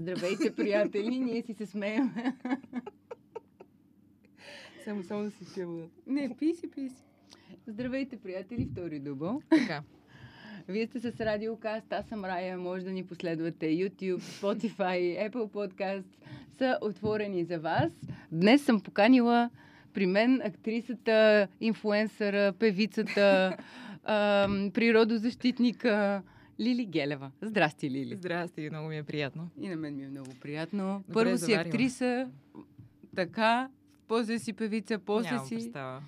Здравейте, приятели! Ние си се смеем. Само, само да си пия. Не, пи си, пи си. Здравейте, приятели! Втори дубъл. Така. Вие сте с Радиокаст, аз съм Рая, може да ни последвате. YouTube, Spotify, Apple Podcast са отворени за вас. Днес съм поканила при мен актрисата, инфуенсъра, певицата, природозащитника Лили Гелева. Здрасти, Лили. Здрасти, много ми е приятно. И на мен ми е много приятно. Добре Първо си заварила. актриса, така, после си певица, после Нямам си... представа.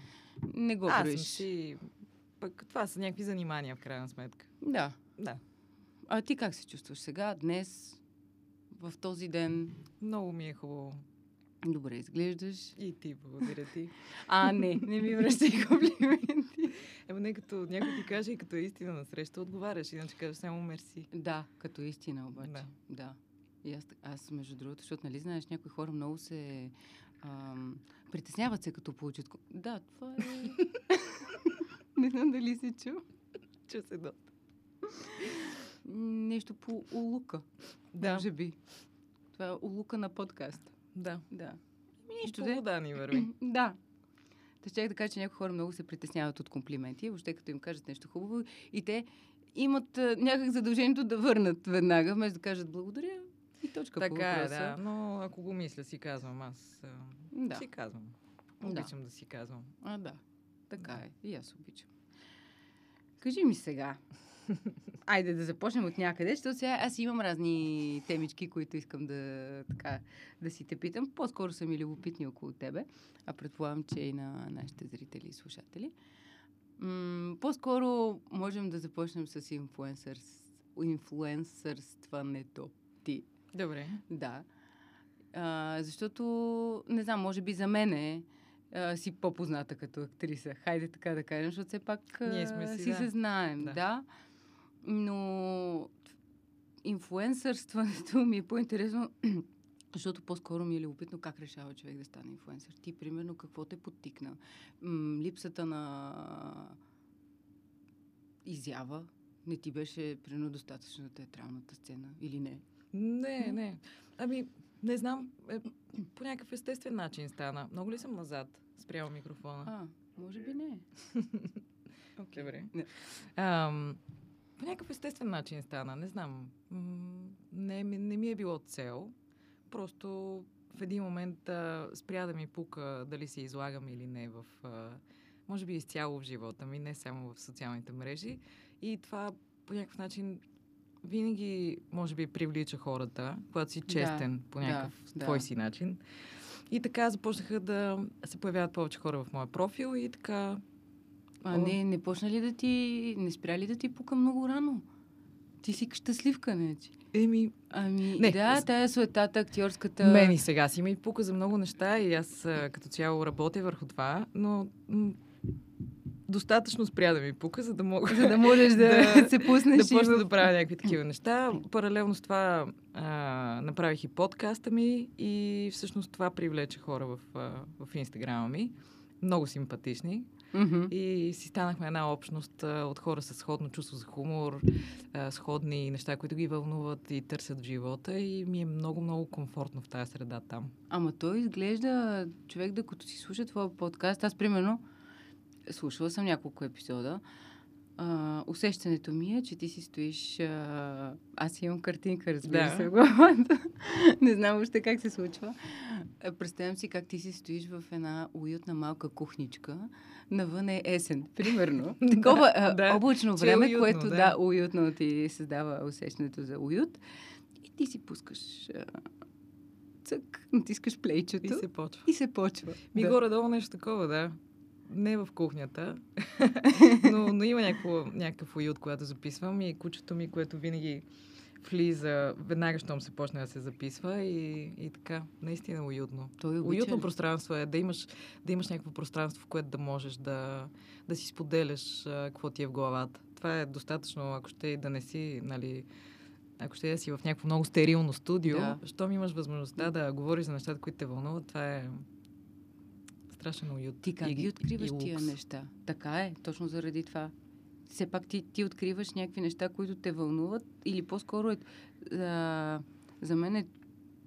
Не го Аз броиш. си... Пък това са някакви занимания, в крайна сметка. Да. Да. А ти как се чувстваш сега, днес, в този ден? Много ми е хубаво. Добре изглеждаш. И ти, благодаря ти. А, не, не ми връщай комплименти. Ема не като някой ти каже и като е истина на среща, отговаряш, иначе кажеш само мерси. Да, като истина обаче. Да. да. И аз, аз, между другото, защото, нали знаеш, някои хора много се ам, притесняват се, като получат... Да, това е... не знам дали се чу. Чу се доста. Нещо по улука, Да, може би. Това е улука на подкаст. Да. Да. Нищо де. вода ни върви. Да. Та ще да кажа, че някои хора много се притесняват от комплименти, въобще като им кажат нещо хубаво и те имат а, някак задължението да върнат веднага, вместо да кажат благодаря и точка по така е, въпроса. да. Но ако го мисля, си казвам. Аз а, Да. си казвам. Да. Обичам да си казвам. А, да. Така е. И аз обичам. Кажи ми сега. Айде да започнем от някъде, защото сега аз имам разни темички, които искам да, така, да си те питам. По-скоро са ми любопитни около тебе, а предполагам, че и на нашите зрители и слушатели. М- по-скоро можем да започнем с инфлуенсърс, инфлуенсърстването ти. Добре. Да. А, защото, не знам, може би за мен е а, си по-позната като актриса. Хайде така да кажем, защото все пак а, Ние сме си, си да. се знаем. Да. Да. Но инфлуенсърстването ми е по-интересно, защото по-скоро ми е любопитно как решава човек да стане инфлуенсър. Ти, примерно, какво те подтикна? М- липсата на изява не ти беше примерно достатъчно на театралната сцена или не? Не, не. Ами, не знам. Е, по някакъв естествен начин стана. Много ли съм назад спрямо микрофона? А, може би не. Okay. Добре. Не. Ам, по някакъв естествен начин стана. Не знам. Не, не ми е било цел. Просто в един момент а, спря да ми пука дали се излагам или не в... А, може би изцяло в живота ми, не само в социалните мрежи. И това по някакъв начин винаги, може би, привлича хората, когато си честен по да, някакъв да. твой си начин. И така започнаха да се появяват повече хора в моя профил и така А не, не почна ли да ти, не спря ли да ти пука много рано? Ти си щастливка, не че? Еми, Ами, Не, да, с- тая суетата, актьорската... Мен и сега си ми пука за много неща и аз като цяло работя върху това, но м- достатъчно спря да ми пука, за да мога За да можеш да, Да- се да пуснеш и почна в- да правя някакви такива неща. Паралелно с това а, направих и подкаста ми и всъщност това привлече хора в, а, в инстаграма ми. Много симпатични. Мгм. И си станахме една общност от хора с сходно чувство за хумор, сходни неща, които ги вълнуват и търсят в живота. И ми е много-много комфортно в тази среда там. Ама той изглежда човек, да като си слуша твоя подкаст. Аз, примерно, слушала съм няколко епизода. А, усещането ми е, че ти си стоиш... А... Аз имам картинка, разбира Да. се, в главата. Не знам въобще как се случва. А, Представям си как ти си стоиш в една уютна малка кухничка. Навън е есен, примерно. Такова а, да. облачно е време, уютно, което да. да. уютно ти създава усещането за уют. И ти си пускаш а, цък, натискаш плейчето И се почва. и се почва. Ми да. горе-долу нещо такова, да. Не в кухнята, но, но има някакво, някакъв уют, когато записвам и кучето ми, което винаги влиза, веднага, щом се почне да се записва и, и така, наистина уютно. Той обича. Уютно пространство е да имаш, да имаш някакво пространство, в което да можеш да, да си споделяш а, какво ти е в главата. Това е достатъчно, ако ще да не си, нали, ако ще да си в някакво много стерилно студио, да. щом имаш възможността да говориш за нещата, които те вълнуват, това е страшен уют. Ти как и, ги откриваш и тия неща? Така е, точно заради това. Все пак ти, ти откриваш някакви неща, които те вълнуват или по-скоро е, а, За мен е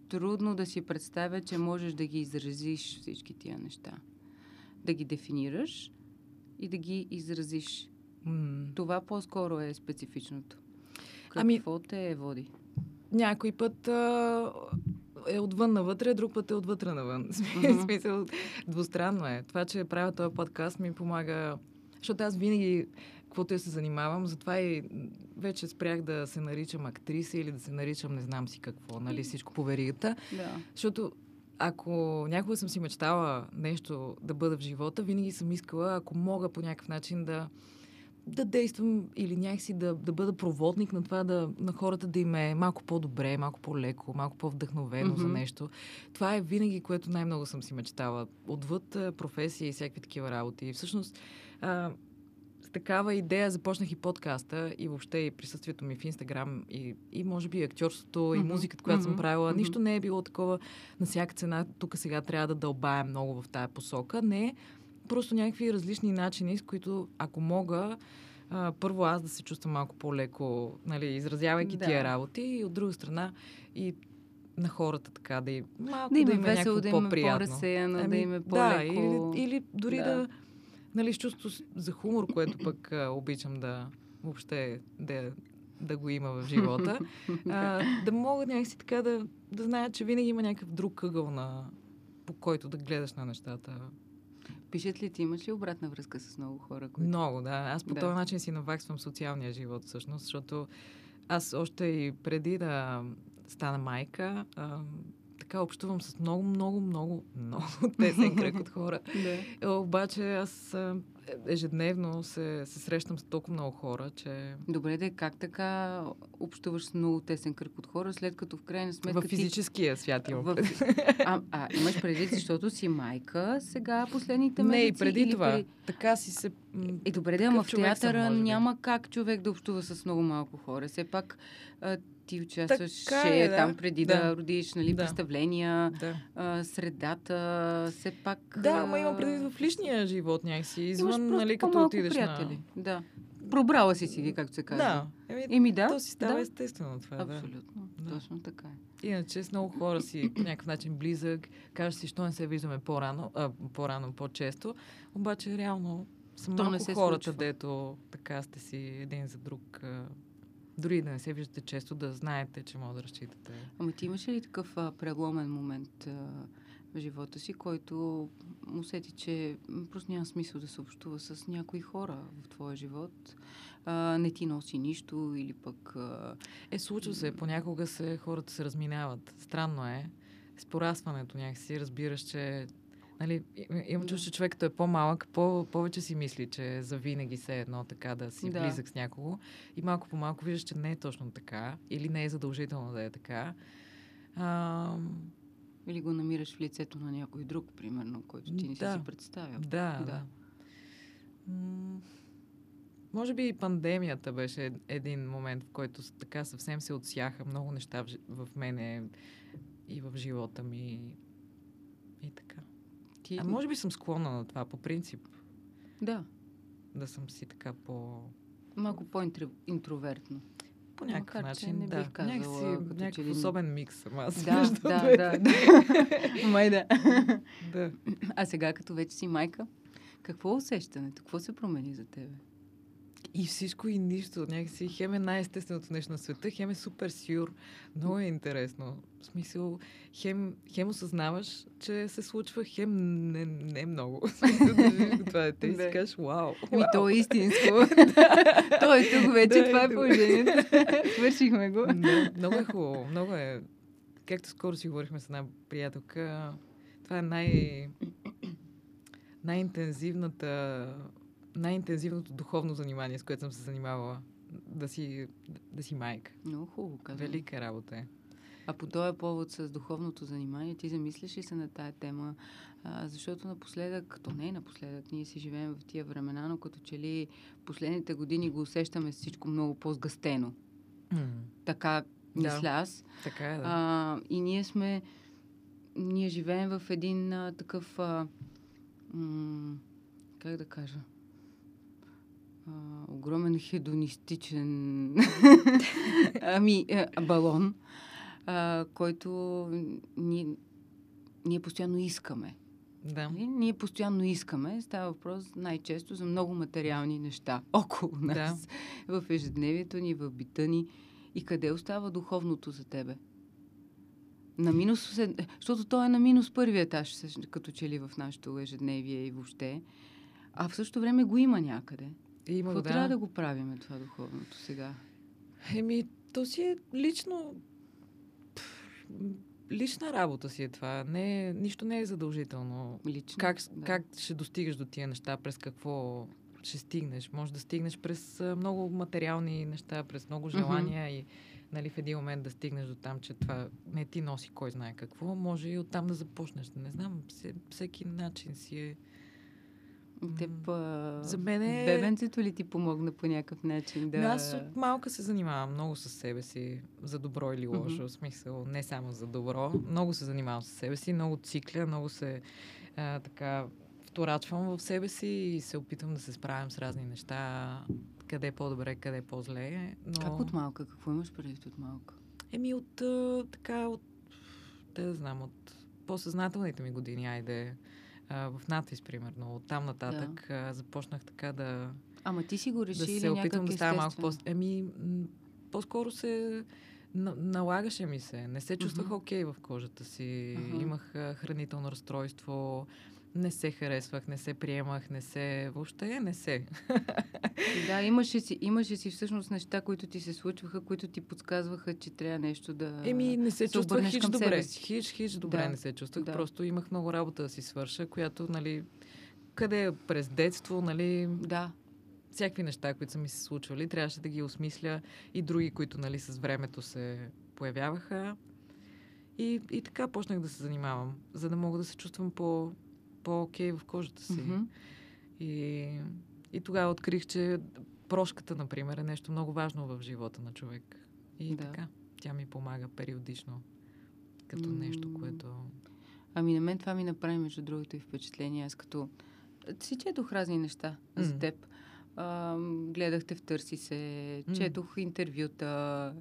трудно да си представя, че можеш да ги изразиш всички тия неща. Да ги дефинираш и да ги изразиш. М, Това по-скоро е специфичното. Ами- Какво те води? Някой път а, е отвън навътре, друг път е отвътре навън. Мгм. смисъл, двустранно е. Това, че правя този подкаст ми помага, защото аз винаги, каквото я се занимавам, затова и вече спрях да се наричам актриса или да се наричам не знам си какво, нали, всичко по веригата. Да. Защото ако някога съм си мечтала нещо да бъда в живота, винаги съм искала, ако мога по някакъв начин да, да действам или някакси да, да бъда проводник на това да, на хората да им е малко по-добре, малко по-леко, малко по-вдъхновено за Мгм. нещо. Това е винаги, което най-много съм си мечтала. Отвъд професия и всякакви такива работи. И всъщност а, с такава идея започнах и подкаста и въобще и присъствието ми в Инстаграм и, и може би и актьорството и Мгм. музиката, която съм Мгм. правила. Мгм. Нищо не е било такова на всяка цена. Тук сега трябва да дълбая много в тая посока. Не, просто някакви различни начини, с които ако мога, а, първо аз да се чувствам малко по-леко, нали, изразявайки Да. тия работи и от друга страна и на хората така да, и, малко Да им е им е весело, да им е по-разсеяно, да Ами, им е Да, по-леко. или, или дори Да. да, нали, с чувство за хумор, което пък а, обичам да въобще да, да го има в живота, а, да мога някакси така да, да знаят, че винаги има някакъв друг ъгъл на, по който да гледаш на нещата. Пишат ли ти, имаш ли обратна връзка с много хора, които... Много, да. Аз по Да. този начин си наваксвам социалния живот, всъщност, защото аз още и преди да стана майка, така общувам с много, много, много, много тесен кръг от хора. Да. Е, Обаче аз ежедневно се, се срещам с толкова много хора, че Добре, де, как така общуваш с много тесен кръг от хора, след като в крайна сметка в физическия свят ти... имам. В... А, а, имаш предвид, защото си майка сега последните Не, месеци? и преди или това. Преди... Така си се... м, Е, добре, да, ама в съм, театъра би. няма как човек да общува с много малко хора. Все пак ти участваш Така е, да. там преди да, Да. родиш, нали, Да. представления, Да. а, средата, все пак... Да, ама имам предвид в личния живот някакси. Извън, нали, като отидеш приятели. на... Да. Пробрала си си ги, както се казва. Да. Еми, Еми да, то си става да. естествено това. Абсолютно. Да. Точно така е. Иначе с много хора си по някакъв начин близък. Кажеш си, що не се виждаме по-рано, а, по-рано, по-често. Обаче реално са То не малко се хората, случва. дето така сте си един за друг. А, дори да не се виждате често, да знаете, че може да разчитате. Ама ти имаш ли такъв а, преломен момент а, в живота си, който усети, че просто няма смисъл да се общува с някои хора в твоя живот? А, не ти носи нищо или пък... А, Е, случва се. Понякога се, хората се разминават. Странно е. С порастването някакси разбираш, че Нали, имам чувство, че човек, като е по-малък, по- повече си мисли, че за винаги се е едно така да си Да. близък с някого. И малко по малко виждаш, че не е точно така. Или не е задължително да е така. А, или го намираш в лицето на някой друг, примерно, който ти не си Да. си представял. да, Да. да. М, Може би и пандемията беше един момент, в който така съвсем се отсяха много неща в, в мене и в живота ми. И така. Ти... А може би съм склонна на това по принцип, Да, да съм си така по... малко по-интровертно. По някакъв Макар, начин, не да. бих казала, някакси, като някакъв че особен микс съм аз. Да, между да, двете. да, да. Май да. да. А сега, като вече си майка, какво е усещането? Какво се промени за тебе? И всичко и нищо. Някакси хем е най-естественото нещо на света, хем е супер сюр. Много е интересно. В смисъл, хем, хем осъзнаваш, че се случва, хем не, не е много. Това дете и си кажеш, вау. Вау. то е истинско. то е тук вече, това е положението. Свършихме го. Много е хубаво. Много е. Както скоро си говорихме с една приятелка, това е най... най-интензивната най-интензивното духовно занимание, с което съм се занимавала. Да си, да си майка. Много хубаво казвам. Велика работа е. А по този повод с духовното занимание, ти замислиш ли се на тая тема? А, защото напоследък, то не е напоследък, ние си живеем в тия времена, но като че ли последните години го усещаме всичко много по-сгъстено. Така Да. мисля аз. Така е, да. А, и ние сме. Ние живеем в един а, такъв. А, м- как да кажа? А, огромен хедонистичен ами, а, балон. а, който ние, ние постоянно искаме. Да. Нали? Ние постоянно искаме. Става въпрос най-често за много материални неща около нас. Да. В ежедневието ни, в бита ни. И къде остава духовното за тебе? На минус, защото то е на минус първи етаж, като че ли в нашето ежедневие и въобще. А в същото време го има някъде. Има, Какво да. трябва да го правиме това духовното сега? Еми, то си е лично... Лична работа си е това. Не, нищо не е задължително. Лично? Как, да. как ще достигаш до тия неща, през какво ще стигнеш? Може да стигнеш през много материални неща, през много желания mm-hmm. и нали, в един момент да стигнеш до там, че това не ти носи кой знае какво. Може и оттам да започнеш. Не знам, всеки начин си е Теб, а... За мен е... Бебенцето ли ти помогна по някакъв начин да... Аз от малка се занимавам много с себе си, за добро или лошо, mm-hmm. в смисъл не само за добро. Много се занимавам с себе си, много цикля, много се а, така вторачвам в себе си и се опитвам да се справям с разни неща, къде е по-добре, къде е по-зле. Но... Как от малка? Какво имаш предвид от малка? Еми от а, така, от, да знам, от по-съзнателните ми години, айде а, в надпис, примерно. От там нататък да. а, започнах така да... Ама ти си го реши да се опитвам да става малко по... Еми, по-скоро се налагаше ми се. Не се чувствах uh-huh. окей okay в кожата си. Uh-huh. Имах а, хранително разстройство. Не се харесвах, не се приемах, не се... Въобще не се. да, имаше си, имаше си всъщност неща, които ти се случваха, които ти подсказваха, че трябва нещо да Еми, не се чувствах хич добре. Хич, хич добре да. не се чувствах. Да. Просто имах много работа да си свърша, която, нали, къде е през детство, нали... Да всякакви неща, които са ми се случвали, трябваше да ги осмисля и други, които нали, с времето се появяваха. И, и така почнах да се занимавам, за да мога да се чувствам по, по-окей в кожата си. Mm-hmm. И, и тогава открих, че прошката, например, е нещо много важно в живота на човек. И да. така, тя ми помага периодично, като mm. нещо, което... Ами на мен това ми направи, между другото, и впечатление. Аз като си четох разни неща mm. за теб. А, гледахте в Търси се, четох интервюта,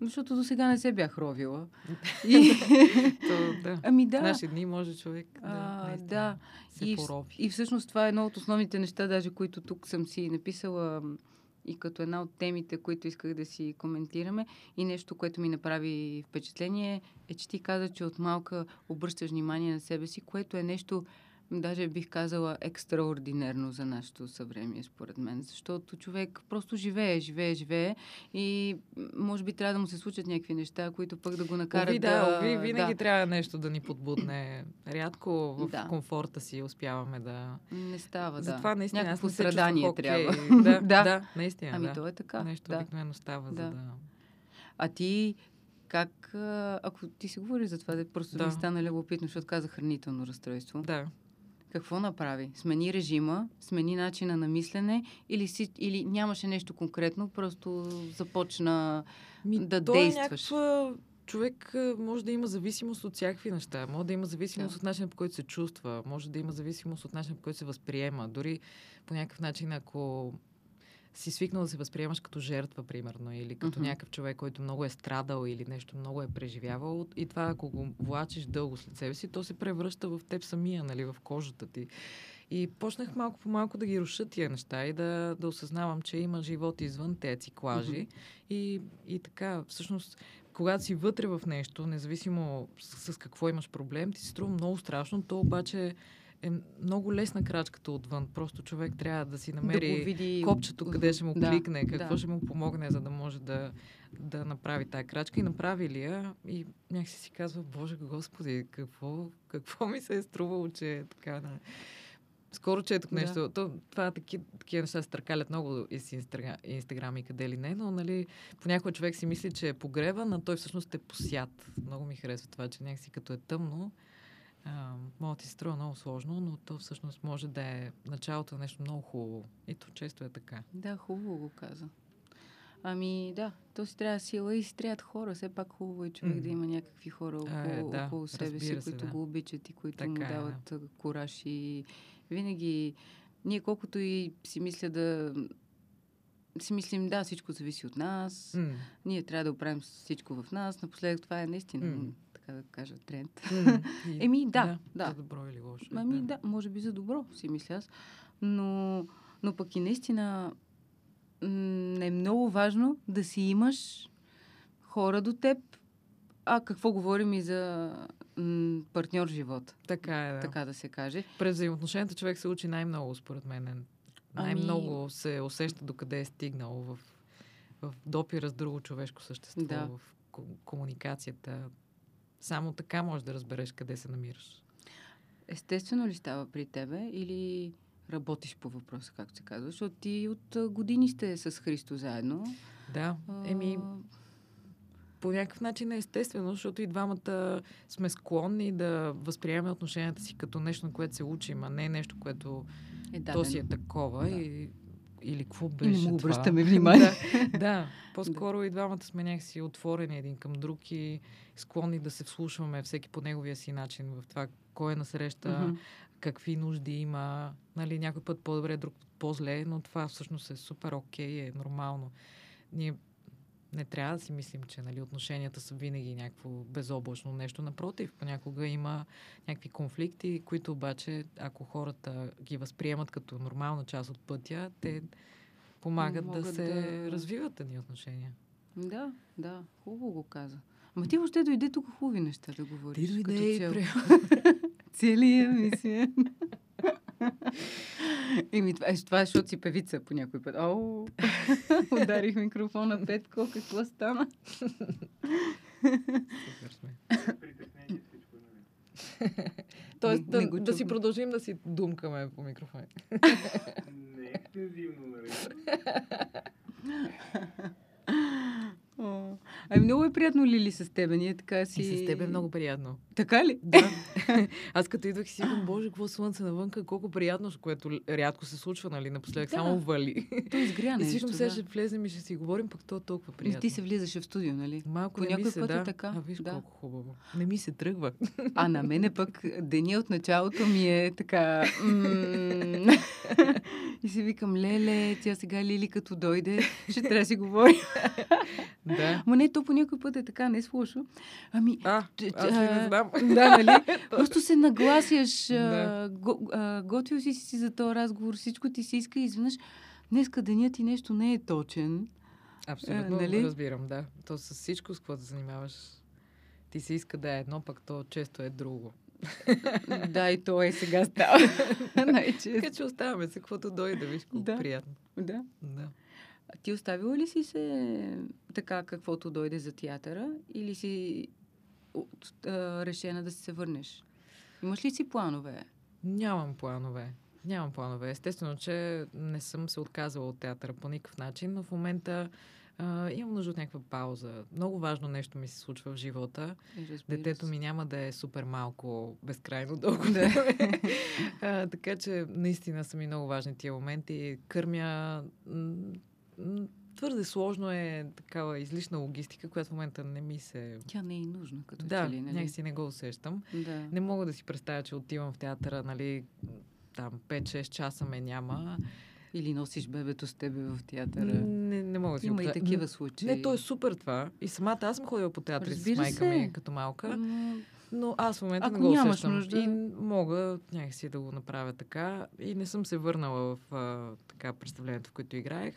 защото до сега не се бях ровила. и... То, да. Ами да. В наши дни може човек да, а, да. се и, порови. И всъщност това е едно от основните неща, даже които тук съм си написала и като една от темите, които исках да си коментираме. И нещо, което ми направи впечатление, е, че ти каза, че от малка обръщаш внимание на себе си, което е нещо даже бих казала екстраординерно за нашето съвремие, според мен. Защото човек просто живее, живее, живее и може би трябва да му се случат някакви неща, които пък да го накарат ови, да... Ови, винаги да. трябва нещо да ни подбудне. Рядко в да. комфорта си успяваме да... Не става, да. Затова наистина Някакво аз не се трябва. Okay. да, да, да, наистина. Ами да. то е така. Нещо да. обикновено става, да. за да... А ти как, ако ти си говориш за това, да просто да ми стана любопитно, защото каза хранително разстройство. Да. Какво направи? Смени режима, смени начина на мислене или, си, или нямаше нещо конкретно, просто започна Ми, да то действаш? Е някаква... Човек може да има зависимост от всякакви неща. Може да има зависимост да. от начина по който се чувства. Може да има зависимост от начина по който се възприема. Дори по някакъв начин, ако си свикнал да се възприемаш като жертва, примерно, или като uh-huh. някакъв човек, който много е страдал или нещо много е преживявал. И това, ако го влачиш дълго след себе си, то се превръща в теб самия, нали, в кожата ти. И почнах малко по малко да ги руша тия неща и да, да осъзнавам, че има живот извън тези циклажи. Uh-huh. И, и така, всъщност, когато си вътре в нещо, независимо с, с какво имаш проблем, ти се струва много страшно, то обаче е много лесна крачката отвън. Просто човек трябва да си намери да види... копчето, къде ще му да, кликне, какво да. ще му помогне, за да може да, да направи тази крачка. И направи ли я и някакси си казва, Боже Господи, какво, какво ми се е струвало, че е така... Да... Скоро четох нещо. Да. То, това таки, такива неща се търкалят много и с инстаграм и къде ли не, но нали, понякога човек си мисли, че е погребан, а той всъщност е посят. Много ми харесва това, че някакси като е тъмно, а, може да ти се струва много сложно, но то всъщност може да е началото на нещо много хубаво. И то често е така. Да, хубаво го каза. Ами да, то си трябва сила и си трябват хора. Все пак хубаво е човек mm. да има някакви хора около, а, е, да, около себе си, се, които да. го обичат и които така, му е, дават да. кораж. И винаги, ние колкото и си мисля да си мислим, да, всичко зависи от нас. М. Ние трябва да оправим всичко в нас. Напоследък това е наистина, М. така да кажа, тренд. М. И- Еми, да, да. За добро или лошо. Ами да, може би за добро, си мисля аз. Но, но пък и наистина м, е много важно да си имаш хора до теб. А какво говорим и за м, партньор в живота, Така е, да. така да се каже. През взаимоотношенията човек се учи най-много, според мен. Ами- Най-много се усеща докъде е стигнал в, в допира с друго човешко същество, Да. в ко- комуникацията. Само така можеш да разбереш къде се намираш. Естествено ли става при тебе или работиш по въпроса, както се казва? Защото ти от години сте с Христо заедно. Да, еми, по някакъв начин е естествено, защото и двамата сме склонни да възприемаме отношенията си като нещо, на което се учим, а не нещо, което е то си е такова Да. и, или какво беше не му обръщаме внимание. да, да, по-скоро и двамата сме някакси отворени един към друг и склонни да се вслушваме всеки по неговия си начин в това кой е насреща, Мгм. какви нужди има. Нали, някой път по-добре, друг по-зле, но това всъщност е супер окей, е нормално. Ние не трябва да си мислим, че нали, отношенията са винаги някакво безоблачно нещо. Напротив, понякога има някакви конфликти, които обаче, ако хората ги възприемат като нормална част от пътя, те помагат да се да- развиват тези отношения. Да, да, хубаво го каза. Ама ти въобще дойде тук хубави неща да говориш. Ти дойде и пре- Целия мисия. Еми, това, е, това е, защото си певица по някой път. О, ударих микрофона, Петко, какво стана? Тоест Не- да, не да си продължим да си думкаме по микрофона. Не екстензивно, нали? Ами много е приятно, Лили, с теб. Ние така си... И с теб е много приятно. Така ли? Да. Аз като идвах си викам, боже, какво слънце навънка, колко приятно, което рядко се случва, нали, напоследък Да. само вали. То изгря И нещо, си викам, сега да. ще влезем и ще си говорим, пък то е толкова И приятно. ти се влизаше в студио, нали? Малко по не ми някой се, път е да. така, А виж да. колко хубаво. Не ми се тръгва. А на мене пък деня от началото ми е така... м, и си викам, леле, тя сега Лили като дойде, ще трябва да си говори. да. Ма не, то по някой път е така, не е. Ами, А, аз не а, знам. да, нали? Просто се нагласяш, Да. а, го, а, готвил си си за този разговор, всичко ти се иска и изведнъж днеска денят ти нещо не е точен. Абсолютно нали? разбирам, да. То с всичко, с да занимаваш, ти се иска да е едно, пък то често е друго. да, и то е сега става. Най-често. Така че оставаме се, каквото дойде, виж колко Да. приятно. Да. Да. А ти оставила ли си се така, каквото дойде за театъра или си от- а, решена да си се върнеш? Имаш ли си планове? Нямам планове. Нямам планове. Естествено, че не съм се отказала от театъра по никакъв начин, но в момента а, имам нужда от някаква пауза. Много важно нещо ми се случва в живота. Е, Детето ми няма да е супер малко, безкрайно дълго. Да. а, така че наистина са ми много важни тия моменти. Кърмя... Твърде сложно е такава излишна логистика, която в момента не ми се... Тя не е и нужна, като Да, че ли, нали? някакси не го усещам. Да. Не мога да си представя, че отивам в театъра, нали, там 5-6 часа ме няма. Или носиш бебето с тебе в театъра. Не, не мога да си Има и такива случаи. Не, то е супер това. И самата аз съм ходила по театри с Разбира майка се. ми като малка. Но Но аз в момента Ако не го усещам. нужда- И мога някакси да го направя така. И не съм се върнала в а, така представлението, в което играех.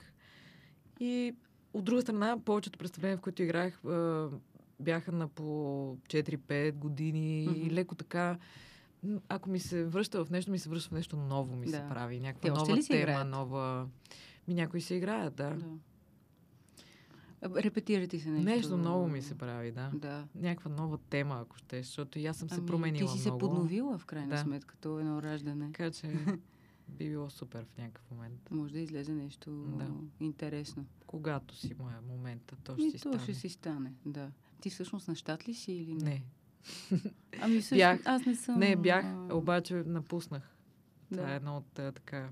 И от друга страна, повечето представления, в които играех, а, бяха на по 4-5 години и Мгм. леко така. Ако ми се връща в нещо, ми се връща в нещо ново ми се Да. прави. Някаква Те нова ли се тема, играят? нова... Ми някои се играят, да. да. Репетирате се нещо. Нещо ново ми се прави, да. Да. Някаква нова тема, ако ще, защото и аз съм се Ами, променила Ти си се много. подновила в крайна Да. сметка, то едно раждане. Така че би било супер в някакъв момент. Може да излезе нещо Да. интересно. Когато си му е момента, то ще И си то стане. ще си стане, да. Ти всъщност на щат ли си или не? Не, Ами всъщност Бях. аз не съм... не бях, а, обаче напуснах. Това е Да. едно от а, така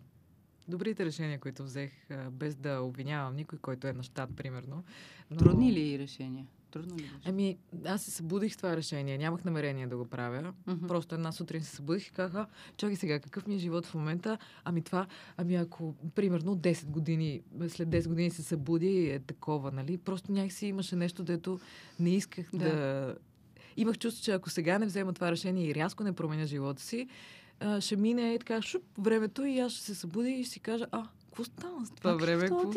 добрите решения, които взех, а, без да обвинявам никой, който е на щат, примерно. Но... Трудни ли решения? Трудно ли беше? Ами, аз се събудих с това решение. Нямах намерение да го правя. Мгм. Просто една сутрин се събудих и казах, чакай сега, какъв ми е живот в момента? Ами това, ами ако, примерно, 10 години, след 10 години се събуди, е такова, нали? Просто някакси имаше нещо, дето не исках да... Да. Имах чувство, че ако сега не взема това решение и рязко не променя живота си, ще мине и така шуп времето и аз ще се събудя и ще си кажа, а, какво стана с това време? Какво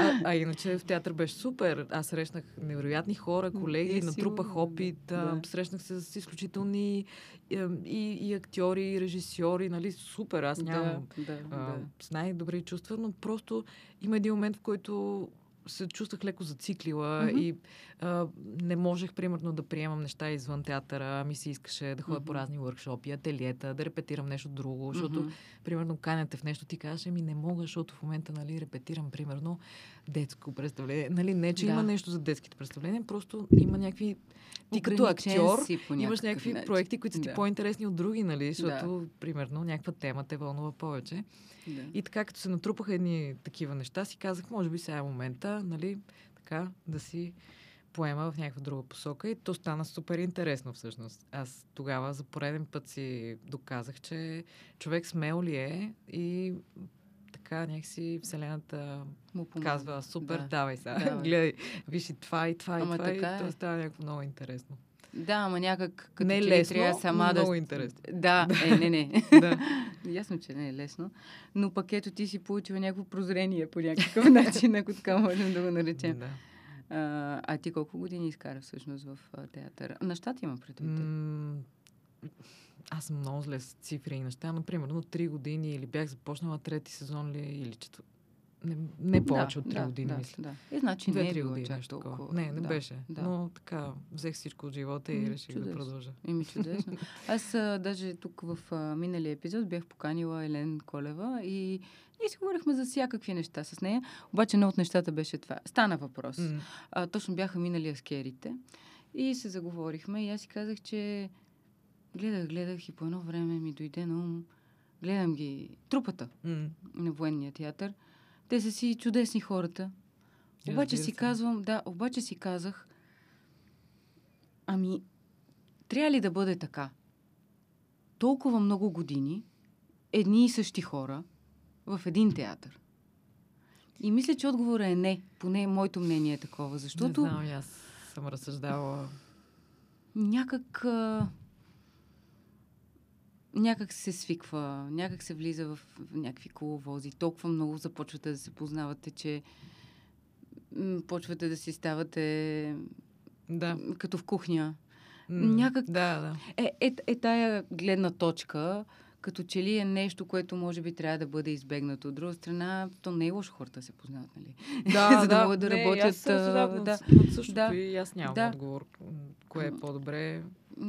а, а иначе в театър беше супер. Аз срещнах невероятни хора, колеги, Е, натрупах сигурно, опит, да. срещнах се с изключителни е, и, и актьори, и режисьори, нали, супер. Аз нямам Да, да, а, да. с най-добри чувства, но просто има един момент, в който се чувствах леко зациклила Мгм. и а, не можех, примерно, да приемам неща извън театъра. Ми се искаше да ходя по Мгм. разни workshопи, ателиета, да репетирам нещо друго, защото Мгм. примерно каняте в нещо, ти кажеш, ми не мога, защото в момента нали, репетирам, примерно, детско представление. Нали, не, че Да. има нещо за детските представления, просто има някакви... Ти като актьор по имаш някакви начин. проекти, които са ти Да. по-интересни от други, нали? Защото, примерно, някаква тема те вълнува повече. Да. И така, като се натрупаха едни такива неща, си казах, може би сега е момента, нали, така, да си поема в някаква друга посока и то стана супер интересно всъщност. Аз тогава за пореден път си доказах, че човек смел ли е и така някакси Вселената Му помага. казва, супер, Да. давай сега, Давай. гледай, виж и това, и това, и Ама това, и то е. става някакво много интересно. Да, ама някак като Не е лесно, трябва сама да... много интересно. Да, е, не, не. да. Ясно, че не е лесно. Но пък ето ти си получила някакво прозрение по някакъв начин, ако така можем да го наречем. да. А, а ти колко години изкара всъщност в театъра? На щата има предвид. М, Аз съм много зле с цифри и неща, но примерно 3 години или бях започнала трети сезон ли, или четвър... Не, не повече от 3 да, години, да, мисля. Да. Е, значи не е години, чак нещо такова. толкова. Не, не да, беше. Да. Но така, взех всичко от живота и М, реших да продължа. Еми, чудесно. Аз а, даже тук в а, миналия епизод бях поканила Елен Колева и ние си говорихме за всякакви неща с нея. Обаче едно от нещата беше това. Стана въпрос. М, А, точно бяха минали аскерите и се заговорихме и аз си казах, че гледах, гледах и по едно време ми дойде на ум. Гледам ги трупата м. на военния театър. Те са си чудесни хората. Обаче си казвам, да, обаче си казах, ами, трябва ли да бъде така? Толкова много години, едни и същи хора в един театър. И мисля, че отговорът е не. Поне моето мнение е такова, защото Не знам, аз съм разсъждавала. някак... А, някак се свиква, някак се влиза в, в някакви коловози. Толкова много започвате да се познавате, че м, почвате да си ставате Да. м, като в кухня. М, Някак- Да, да. Е, е, е тая гледна точка, като че ли е нещо, което може би трябва да бъде избегнато. От друга страна, то не е лошо хората да се познават, нали? Да, За да могат да не, работят, Аз съм да. над същото Да. и аз нямам Да. отговор. Кое е по-добре. Тя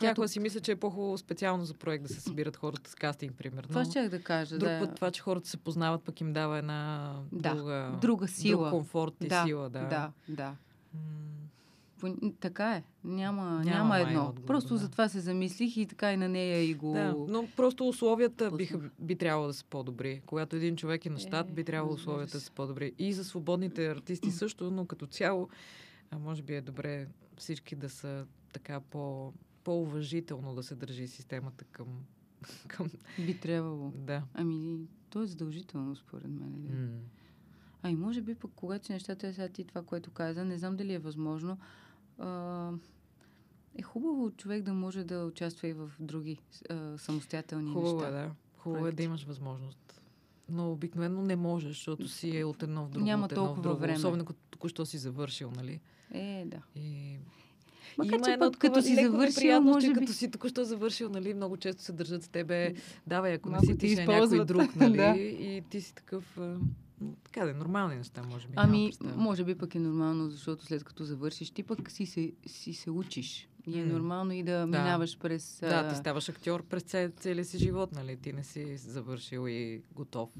Някога тук- си мисля, че е по-хубаво специално за проект да се събират хората с кастинг, примерно. Това щях да кажа. Друг да. път това, че хората се познават, пък им дава една Да, друга, друга сила. друг комфорт и да, сила. Да. да, да. По- Така е. Няма, Няма няма, едно. отговор, Просто да. за това се замислих и така и на нея и го... Да, но просто условията биха, би трябвало да са по-добри. Когато един човек е на щат, Е, би трябвало условията да се. са по-добри. И за свободните артисти също, но като цяло, а може би е добре всички да са така по, по-уважително да се държи системата към... към Би трябвало. да. Ами, то е задължително, според мен. Нали? М. А и може би пък, когато си нещата е сега ти това, което каза, не знам дали е възможно, а, е хубаво човек да може да участва и в други а, самостоятелни Хубаво е, неща. да. Хубаво е да имаш възможност. Но обикновено не можеш, защото си е от едно в друго, Няма от едно в толкова друго. време. Особено като току-що си завършил, нали? Е, да. И... Макар, Има че едно пък като си завършил, може би... като си току-що завършил, нали, много често се държат с тебе. Давай, ако не си ти, ще е някой друг, нали? Да. И ти си такъв... Така да, нормални неща, може би. Ами, може би пък е нормално, защото след като завършиш, ти пък си се, си се учиш. И е нормално и да, минаваш през... Да, ти ставаш актьор през цел, целия си живот, нали? Ти не си завършил и готов.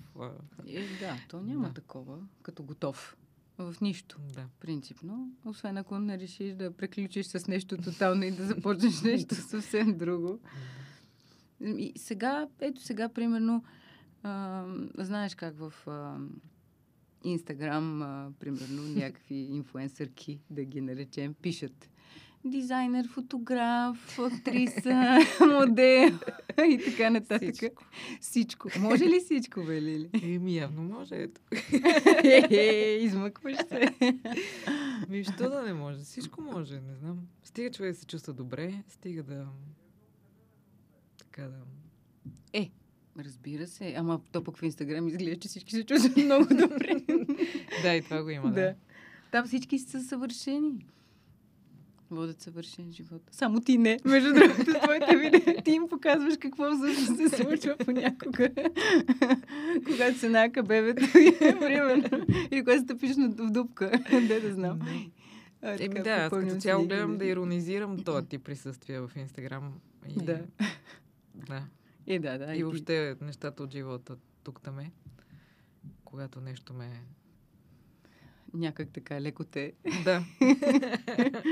Е, да, то няма Да. такова, като готов. В нищо. Да. Принципно. Освен ако не решиш да преключиш с нещо тотално и да започнеш нещо съвсем друго. И сега, ето сега, примерно, а, знаеш как в а, Инстаграм, а, примерно, някакви инфуенсърки, да ги наречем, пишат дизайнер, фотограф, актриса, модел и така нататък. Всичко. Всичко. Може ли всичко, бе, Лили? Еми, явно може, ето. Е, Измъкваш се. Ми, що да не може? Всичко може, не знам. Стига човек да се чувства добре, стига да... Така да... Разбира се. Ама то пък в Инстаграм изглежда, че всички се чувстват много добре. Да, и това го има, да. да. Там всички са съвършени. Водят съвършен живот. Само ти не. Между другото, твоите видео, ти им показваш какво всъщност се случва понякога. Когато се нака бебето, примерно. Или когато стъпиш в дупка. Де да знам. А, Еми така, да, аз като цяло гледам да иронизирам този тип присъствия в Инстаграм. И, Да. да. Е, да, да. И ти- въобще нещата от живота тук там е. Когато нещо ме... Някак така леко те Да.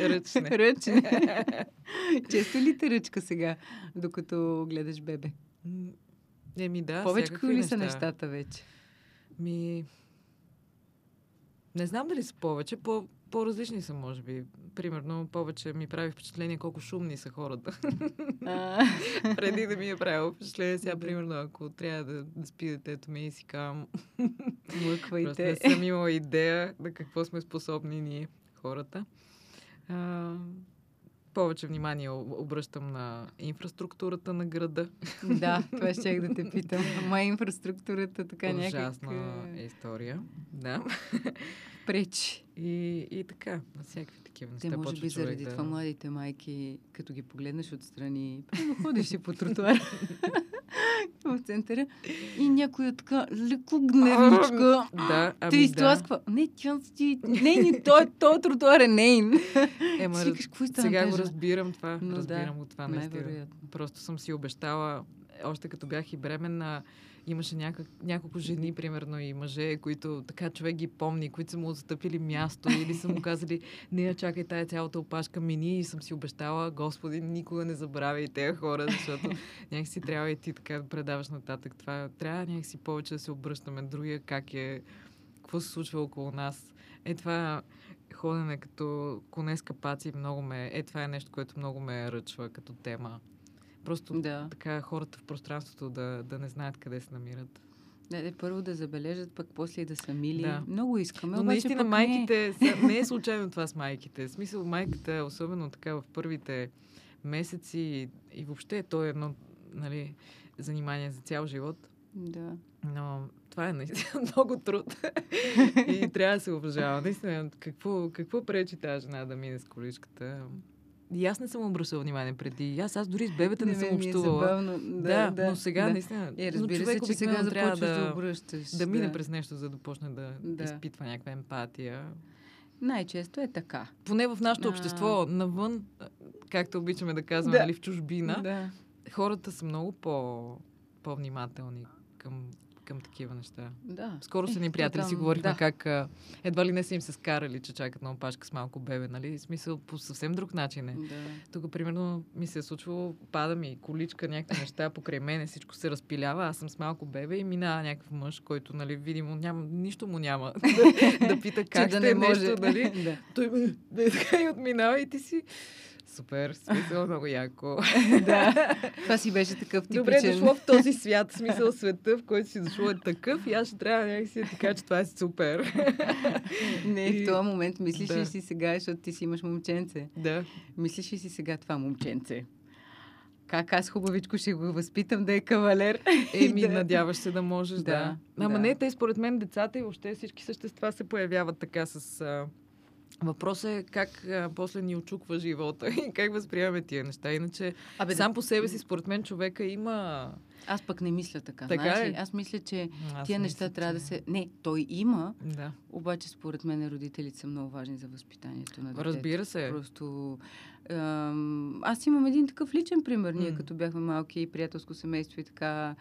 Ръчне. ръчне. Често ли те ръчка сега, докато гледаш бебе? Еми да, всякакви ли са неща. нещата вече? Ми... Не знам дали са повече, по, по-различни са, може би. Примерно, повече ми прави впечатление колко шумни са хората. Преди да ми е правило впечатление, сега, примерно, ако трябва да, да спи детето ми и си казвам, просто не съм имала идея на какво сме способни ние, хората. А, повече внимание об- обръщам на инфраструктурата на града. Да, това ще да те питам. Ама инфраструктурата така Ужасна някак е, история. Да. Пречи. И, и така, всякакви такива неща. Те може би заради да... това младите майки, като ги погледнеш отстрани, ходиш си по тротуара в центъра и някоя така леко гневничка Да, те ами изтласква. Не, тя си... Не, не, той, той тротуар е нейн. да. Ема, викаш, какво сега го разбирам това. Но да, разбирам го това, наистина. Просто съм си обещала, още като бях и бременна, имаше някак, няколко жени, примерно, и мъже, които така човек ги помни, които са му отстъпили място или са му казали, не чакай тая цялата опашка мини и съм си обещала, Господи, никога не забравяй тези хора, защото някакси трябва и ти така да предаваш нататък това. Трябва някакси повече да се обръщаме другия, как е, какво се случва около нас. Е това ходене като коне с капаци много ме... Е, това е нещо, което много ме ръчва като тема. Просто Да. така хората в пространството да, да не знаят къде се намират. Да, да, първо да забележат, пък после и да са мили. Да. Много искаме. Но обаче наистина майките, са, не е случайно това с майките. В смисъл майката, особено така в първите месеци и, и въобще то е едно нали, занимание за цял живот. Не. Да. Но това е наистина много труд. и трябва да се уважава. Наистина, какво, какво пречи тази жена да мине с количката? И аз не съм обръщала внимание преди. Аз, аз дори с бебета не, съм ми е общувала. забавно. Да, да, но сега да. наистина. Е, разбира човек се, че сега трябва да, да, обръщаш. да мине през нещо, за да почне да, Да. изпитва някаква емпатия. Най-често е така. Поне в нашето А. общество, навън, както обичаме да казваме, Да. нали, в чужбина, Да. хората са много по, по-внимателни към, към такива неща. да. Скоро са Е, ни приятели то си говорихме да. как а, едва ли не са им се скарали, че чакат на опашка с малко бебе, нали? В смисъл по съвсем друг начин е. Да. Тук, примерно, ми се е случвало, пада ми количка, някакви неща покрай мене, всичко се разпилява, аз съм с малко бебе и минава някакъв мъж, който, нали, видимо, няма, нищо му няма да, да пита как ще да не може. нещо, нали? да. Той и отминава и ти си супер, смисъл много яко. да. Това си беше такъв типичен. Добре дошло в този свят, смисъл света, в който си дошло е такъв и аз ще трябва някакси да ти кажа, че това е супер. Не, И- в този момент мислиш да. ли си сега, защото ти си имаш момченце? да. Мислиш ли си сега това момченце? Как аз хубавичко ще го възпитам да е кавалер? Еми, Да. надяваш се да можеш, да. Да, Ама да. не, те според мен децата и въобще всички същества се появяват така с... А... Въпросът е как а, после ни очуква живота и как възприемаме тия неща. Иначе Абе, сам по себе си, според мен, човека има... Аз пък не мисля така. Така знаеш ли? ли? Аз мисля, че Аз тия мисля, неща трябва да че- се... Не, той има, Да. обаче според мен родителите са много важни за възпитанието на детето. Разбира се. Просто... Ам, аз имам един такъв личен пример. Ние М. като бяхме малки и приятелско семейство и така,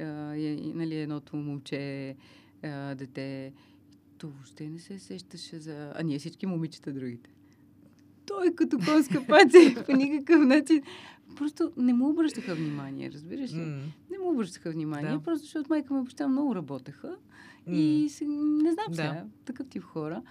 а, и, и, нали, едното момче, а, дете, то въобще не се сещаше за... А ние всички момичета другите. той като конска паца по никакъв начин. Просто не му обръщаха внимание, разбираш ли? М, Не му обръщаха внимание, Да. просто защото майка ми и баща много работеха. м. И не знам Да. сега, такъв тип хора.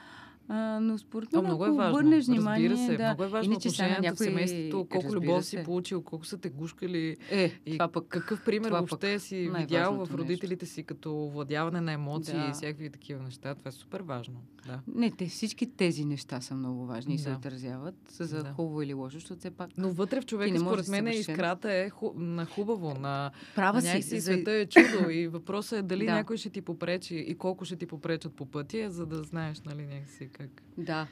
А, но според мен, много е важно. обърнеш внимание, Разбира се, да. много е важно Иначе отношението някой- в семейството, колко любов си се. получил, колко са те гушкали Е, и това пък... какъв пример това въобще пък си видял в нещо. родителите си като владяване на емоции Да. и всякакви такива неща. Това е супер важно. Да. Не, те, всички тези неща са много важни и се Да. отразяват за Да. хубаво или лошо, защото все пак Но вътре в човека, според да си мен, искрата е ху... на хубаво, на права а си. света е чудо и въпросът е дали Да. някой ще ти попречи и колко ще ти попречат по пътя, за да знаеш, нали, някакси как. Да.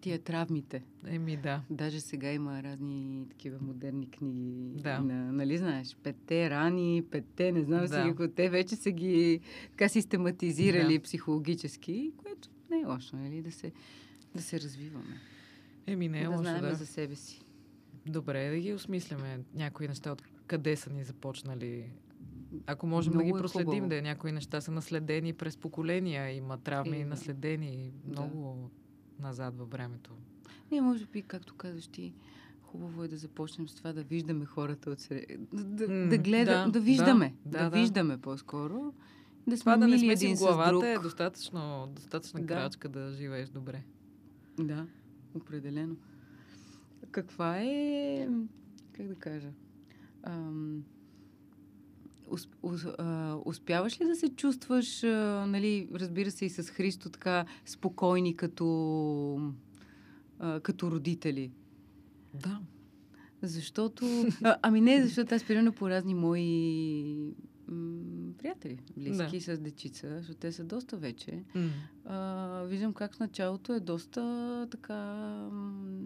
Тия травмите. Еми да. Даже сега има разни такива модерни книги. Да. На, нали знаеш, петте рани, петте, не знам Да. си какво. Те вече са ги така систематизирали Да. психологически, което не е лошо, нали? Да се, да се развиваме. Еми не е да лошо, знаем да. за себе си. Добре, да ги осмисляме някои неща, от къде са ни започнали. Ако можем да Много ги е проследим, хубаво. да някои неща са наследени през поколения, има травми Е, да. наследени Да. много назад във времето. Не, може би, както казваш ти, хубаво е да започнем с това да виждаме хората от сред... да, да, М, да гледаме, да, да, виждаме, да, да, да, да. виждаме по-скоро. Да сме Това да не сме си в главата е достатъчно, достатъчна Да. крачка да живееш добре. Да, определено. Каква е, как да кажа, ам, успяваш ли да се чувстваш, нали, разбира се и с Христо, така спокойни като, като родители? Да. Защото, а, ами не, защото аз примерно по разни мои м, приятели, близки с дечица, защото те са доста вече. М. А, виждам как в началото е доста така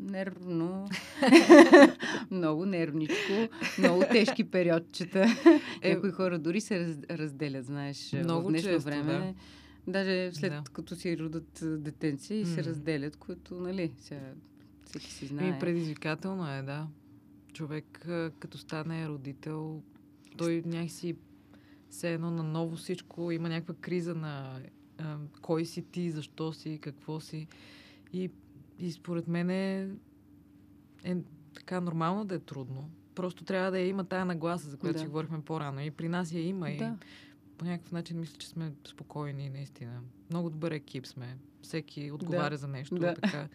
нервно, много нервничко, много тежки периодчета. Е, Някои хора дори се раз, разделят, знаеш, Много в днешно често, време. Даже след Да. като си родат а, детенци и се М. разделят, което, нали, сега всеки си знае. И предизвикателно е, да. Човек, като стане родител, той някакси все едно наново всичко, има някаква криза на а, кой си ти, защо си, какво си. И, и според мен е, е така нормално да е трудно. Просто трябва да я има тая нагласа, за която Да. си говорихме по-рано. И при нас я има. И Да. по някакъв начин мисля, че сме спокойни, наистина. Много добър екип сме. Всеки отговаря за нещо. Да. Така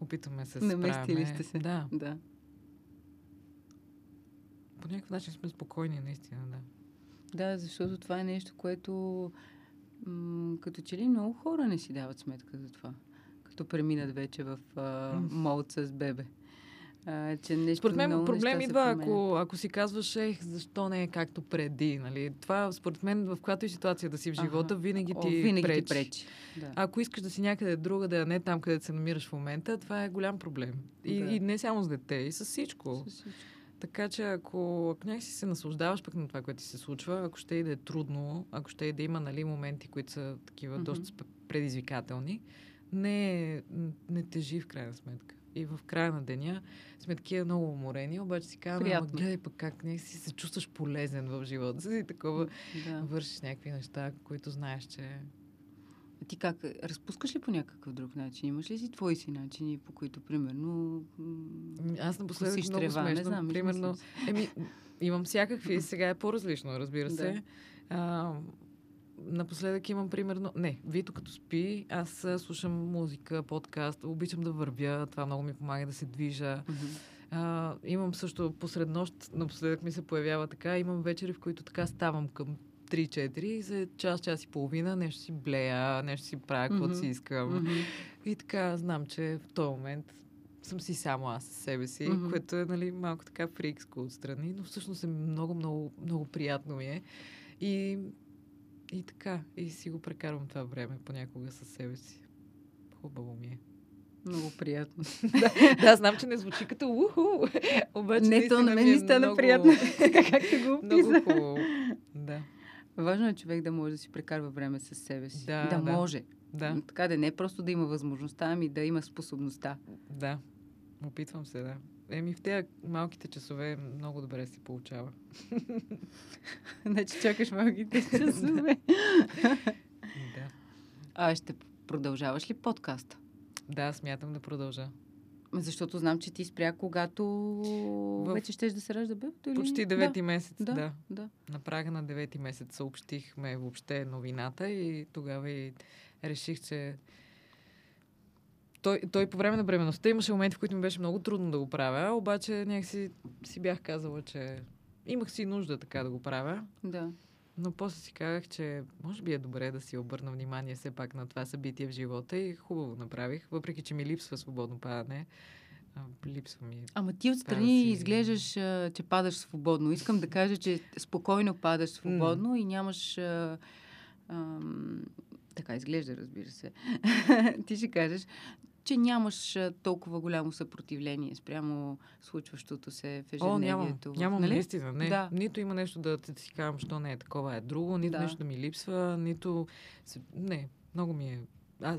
опитваме се да се Наместили сте се. Да. Да. По някакъв начин сме спокойни, наистина, да. Да, защото това е нещо, което м- като че ли много хора не си дават сметка за това. Като преминат вече в а, М. мод с бебе. А, че нещо Според мен проблем идва, ако, ако си казваш, ех, защо не е както преди, нали? Това, според мен, в която и ситуация да си в живота, винаги О, ти винаги пречи. ти пречи. Да. Ако искаш да си някъде другаде, а не там, където се намираш в момента, това е голям проблем. И, Да. и не само с дете, и с всичко. Със всичко. Така че ако, някакси се наслаждаваш пък на това, което ти се случва, ако ще и да е трудно, ако ще и да има нали, моменти, които са такива Мгм. доста предизвикателни, не, не тежи в крайна сметка. И в края на деня сме такива много уморени, обаче си казваме, ама гледай пък как някакси се чувстваш полезен в живота си и такова. Да. Вършиш някакви неща, които знаеш, че... Ти как? Разпускаш ли по някакъв друг начин? Имаш ли си твои си начини, по които, примерно, Аз напоследък много трева? смешно. Не знам, примерно. Еми, имам всякакви, сега е по-различно, разбира Да. се. А, напоследък имам примерно... Не, Вито като спи, аз слушам музика, подкаст, обичам да вървя, това много ми помага да се движа. А, имам също посред нощ, напоследък ми се появява така, имам вечери, в които така ставам към 3-4 и за час, час и половина нещо си блея, нещо си правя, каквото си Мгм. искам. Мгм. И така знам, че в този момент съм си само аз със себе си, Мгм. което е нали, малко така фрикско отстрани, но всъщност е много, много, много приятно ми е. И, и така, и си го прекарвам това време понякога със себе си. Хубаво ми е. Много приятно. да, знам, че не звучи като уху, обаче Не, то на мен ми е ми стана много- приятно, така както го Много описа. хубаво. Да, Важно е човек да може да си прекарва време с себе си. Да, да, да. може. да, Така да не е просто да има възможността, ами да има способността. да. Опитвам се, да. Еми в тези малките часове много добре се получава. Значи чакаш малките часове. Да. а ще продължаваш ли подкаста? Да, смятам да продължа. Защото знам, че ти спря, когато В- вече щеш да се ражда бебето или... Почти девети месец, Да, да. да, да. На прага на девети месец съобщихме въобще новината и тогава и реших, че той, той по време на бременността имаше моменти, в които ми беше много трудно да го правя, обаче някакси си бях казала, че имах си нужда така да го правя. да. Но после си казах, че може би е добре да си обърна внимание все пак на това събитие в живота и хубаво направих, въпреки че ми липсва свободно падане. А, липсва ми. Ама ти отстрани си- изглеждаш, а, че падаш свободно. Искам да кажа, че спокойно падаш свободно и нямаш... А, ам, така изглежда, разбира се. ти ще кажеш, че нямаш толкова голямо съпротивление спрямо случващото се в О, нямам. ежедневието. Нямам, нали? наистина. Не. Да. Нито има нещо да си казвам, що не е такова, е друго, нито Да. нещо да ми липсва, нито... Не, много ми е... А,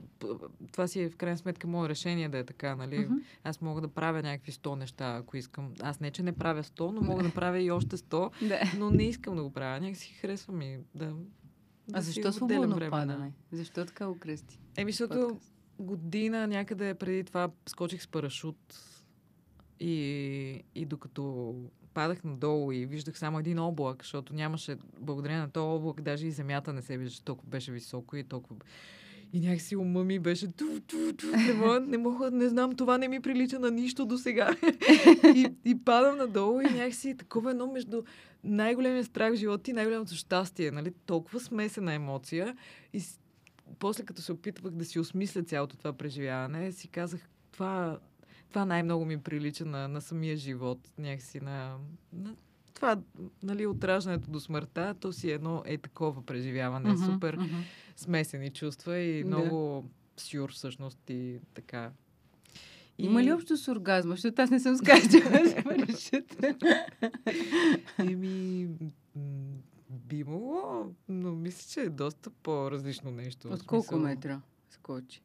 това си е в крайна сметка мое решение да е така, нали? Мгм. Аз мога да правя някакви 100 неща, ако искам. Аз не, че не правя 100, но мога да правя и още 100, Да. но не искам да го правя. Някакси харесва ми да... да А защо свободно време на- падане? Защо така окръсти? Еми, защото. Година някъде преди това скочих с парашут и, и докато падах надолу и виждах само един облак, защото нямаше, благодарение на този облак, даже и земята не се виждаше, толкова беше високо и толкова... И някакси ума ми беше ту, ту, ту, не мога, не мога, не знам, това не ми прилича на нищо до сега. и, и падам надолу и някакси такова едно между най-големия страх в живота и най-голямото щастие, нали? Толкова смесена емоция. И после като се опитвах да си осмисля цялото това преживяване, си казах, това, това най-много ми прилича на, на самия живот, някакси на, на това, нали, от раждането до смъртта, то си едно е такова преживяване, Мгм, супер мгм. смесени чувства и Да. много сюр всъщност и така. И... Има ли общо с оргазма? Защото аз не съм скачала с парашут. Еми, би могло, но мисля, че е доста по-различно нещо. От колко смисъл- метра скочи?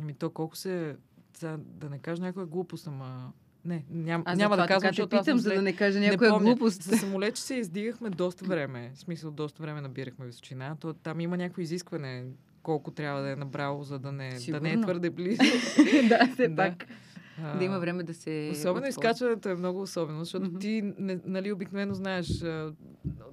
Ами то колко се... Сега, да не кажа някоя глупост, ама... Не, ням, Аз няма да казвам, защото аз питам, съм за да не кажа Не някоя помня. глупост. За самолет, че се издигахме доста време. В смисъл, доста време набирахме височина. То, там има някакво изискване колко трябва да е набрало, за да не, да не е твърде близо. да, все Да. пак. А, Да има време да се... Особено изкачването е много особено, защото Мгм. ти, не, нали, обикновено знаеш,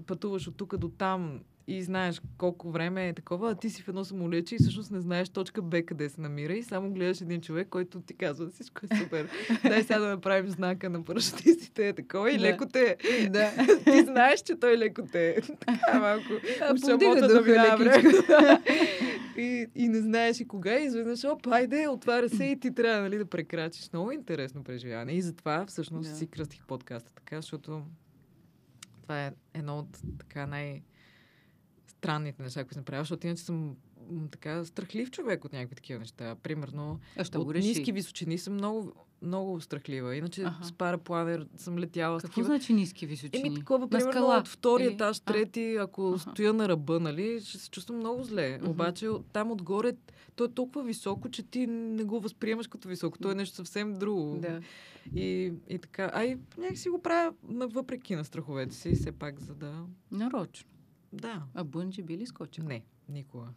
пътуваш от тук до там и знаеш колко време е такова, а ти си в едно самолече и всъщност не знаеш точка Б къде се намира и само гледаш един човек, който ти казва всичко е супер. Дай сега да направим знака на парашутистите, е такова и Да. леко те. Да. Ти знаеш, че той леко те. Така малко. А, уж повдига и, и не знаеш и кога и изведнъж, оп, айде, отваря се и ти трябва нали, да прекрачиш. Много интересно преживяване. И затова всъщност Да. си кръстих подкаста така, защото това е едно от така най- странните неща, които съм правила, защото иначе съм така страхлив човек от някакви такива неща. Примерно, А що го от реши? ниски височини съм много, много страхлива. Иначе Аха. с парапланер съм летяла Какво такива значи ниски височини? Еми такова, примерно скала от втори или- етаж, А. трети, ако Аха. стоя на ръба, нали, ще се чувствам много зле. Мгм. Обаче там отгоре, то е толкова високо, че ти не го възприемаш като високо. То е нещо съвсем друго. Да. И, и така. А и някакси го правя въпреки на страховете си, все пак, за да... Нарочно. Да. А бънджи би ли скочил? Не, никога.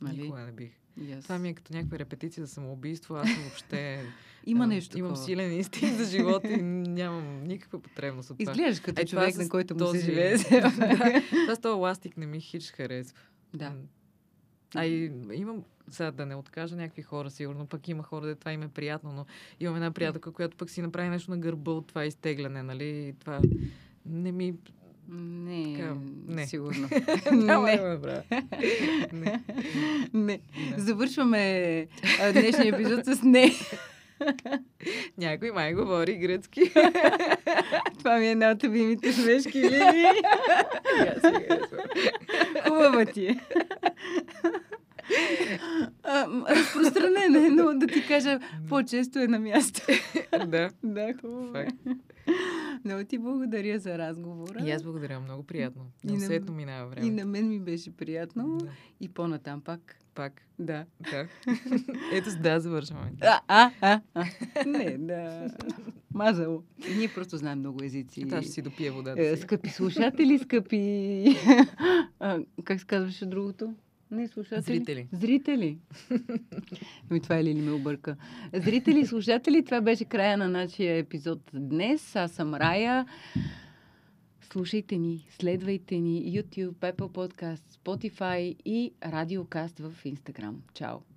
Нали? Никога не бих. Yes. Това ми е като някаква репетиция за самоубийство. Аз въобще... Има нещо Имам такова. силен инстинкт за живота и нямам никаква потребност от това. Изглеждаш като Е, човек, на който му този- се живее. да, това с този ластик не ми хич харесва. да. А и имам, сега да не откажа някакви хора, сигурно пък има хора, де това им е приятно, но имам една приятелка, която пък си направи нещо на гърба от това изтегляне, нали? И това не ми... Не, Така, не. сигурно. Няма не. Не. не. Завършваме днешния епизод с не. Някой май говори гръцки. Това ми е една от любимите смешки линии. Хубава ти е. А, м, разпространен е, но да ти кажа, по-често е на място. да. Да, хубаво. Много ти благодаря за разговора. И аз благодаря, много приятно. И Неусетно минава време. И на мен ми беше приятно. Да. И по-натам пак. Пак. Да. Да. Ето с да завършваме. А, а, а, а. Не, да. Мазало. Ние просто знаем много езици. Аз ще си допия водата Е, си. скъпи слушатели, скъпи... а, как се казваше другото? Не, слушатели. Зрители. Зрители. Ами това е Лили ме обърка. Зрители и слушатели, това беше края на нашия епизод днес. Аз съм Рая. Слушайте ни, следвайте ни YouTube, Apple Podcast, Spotify и Радиокаст в Instagram. Чао!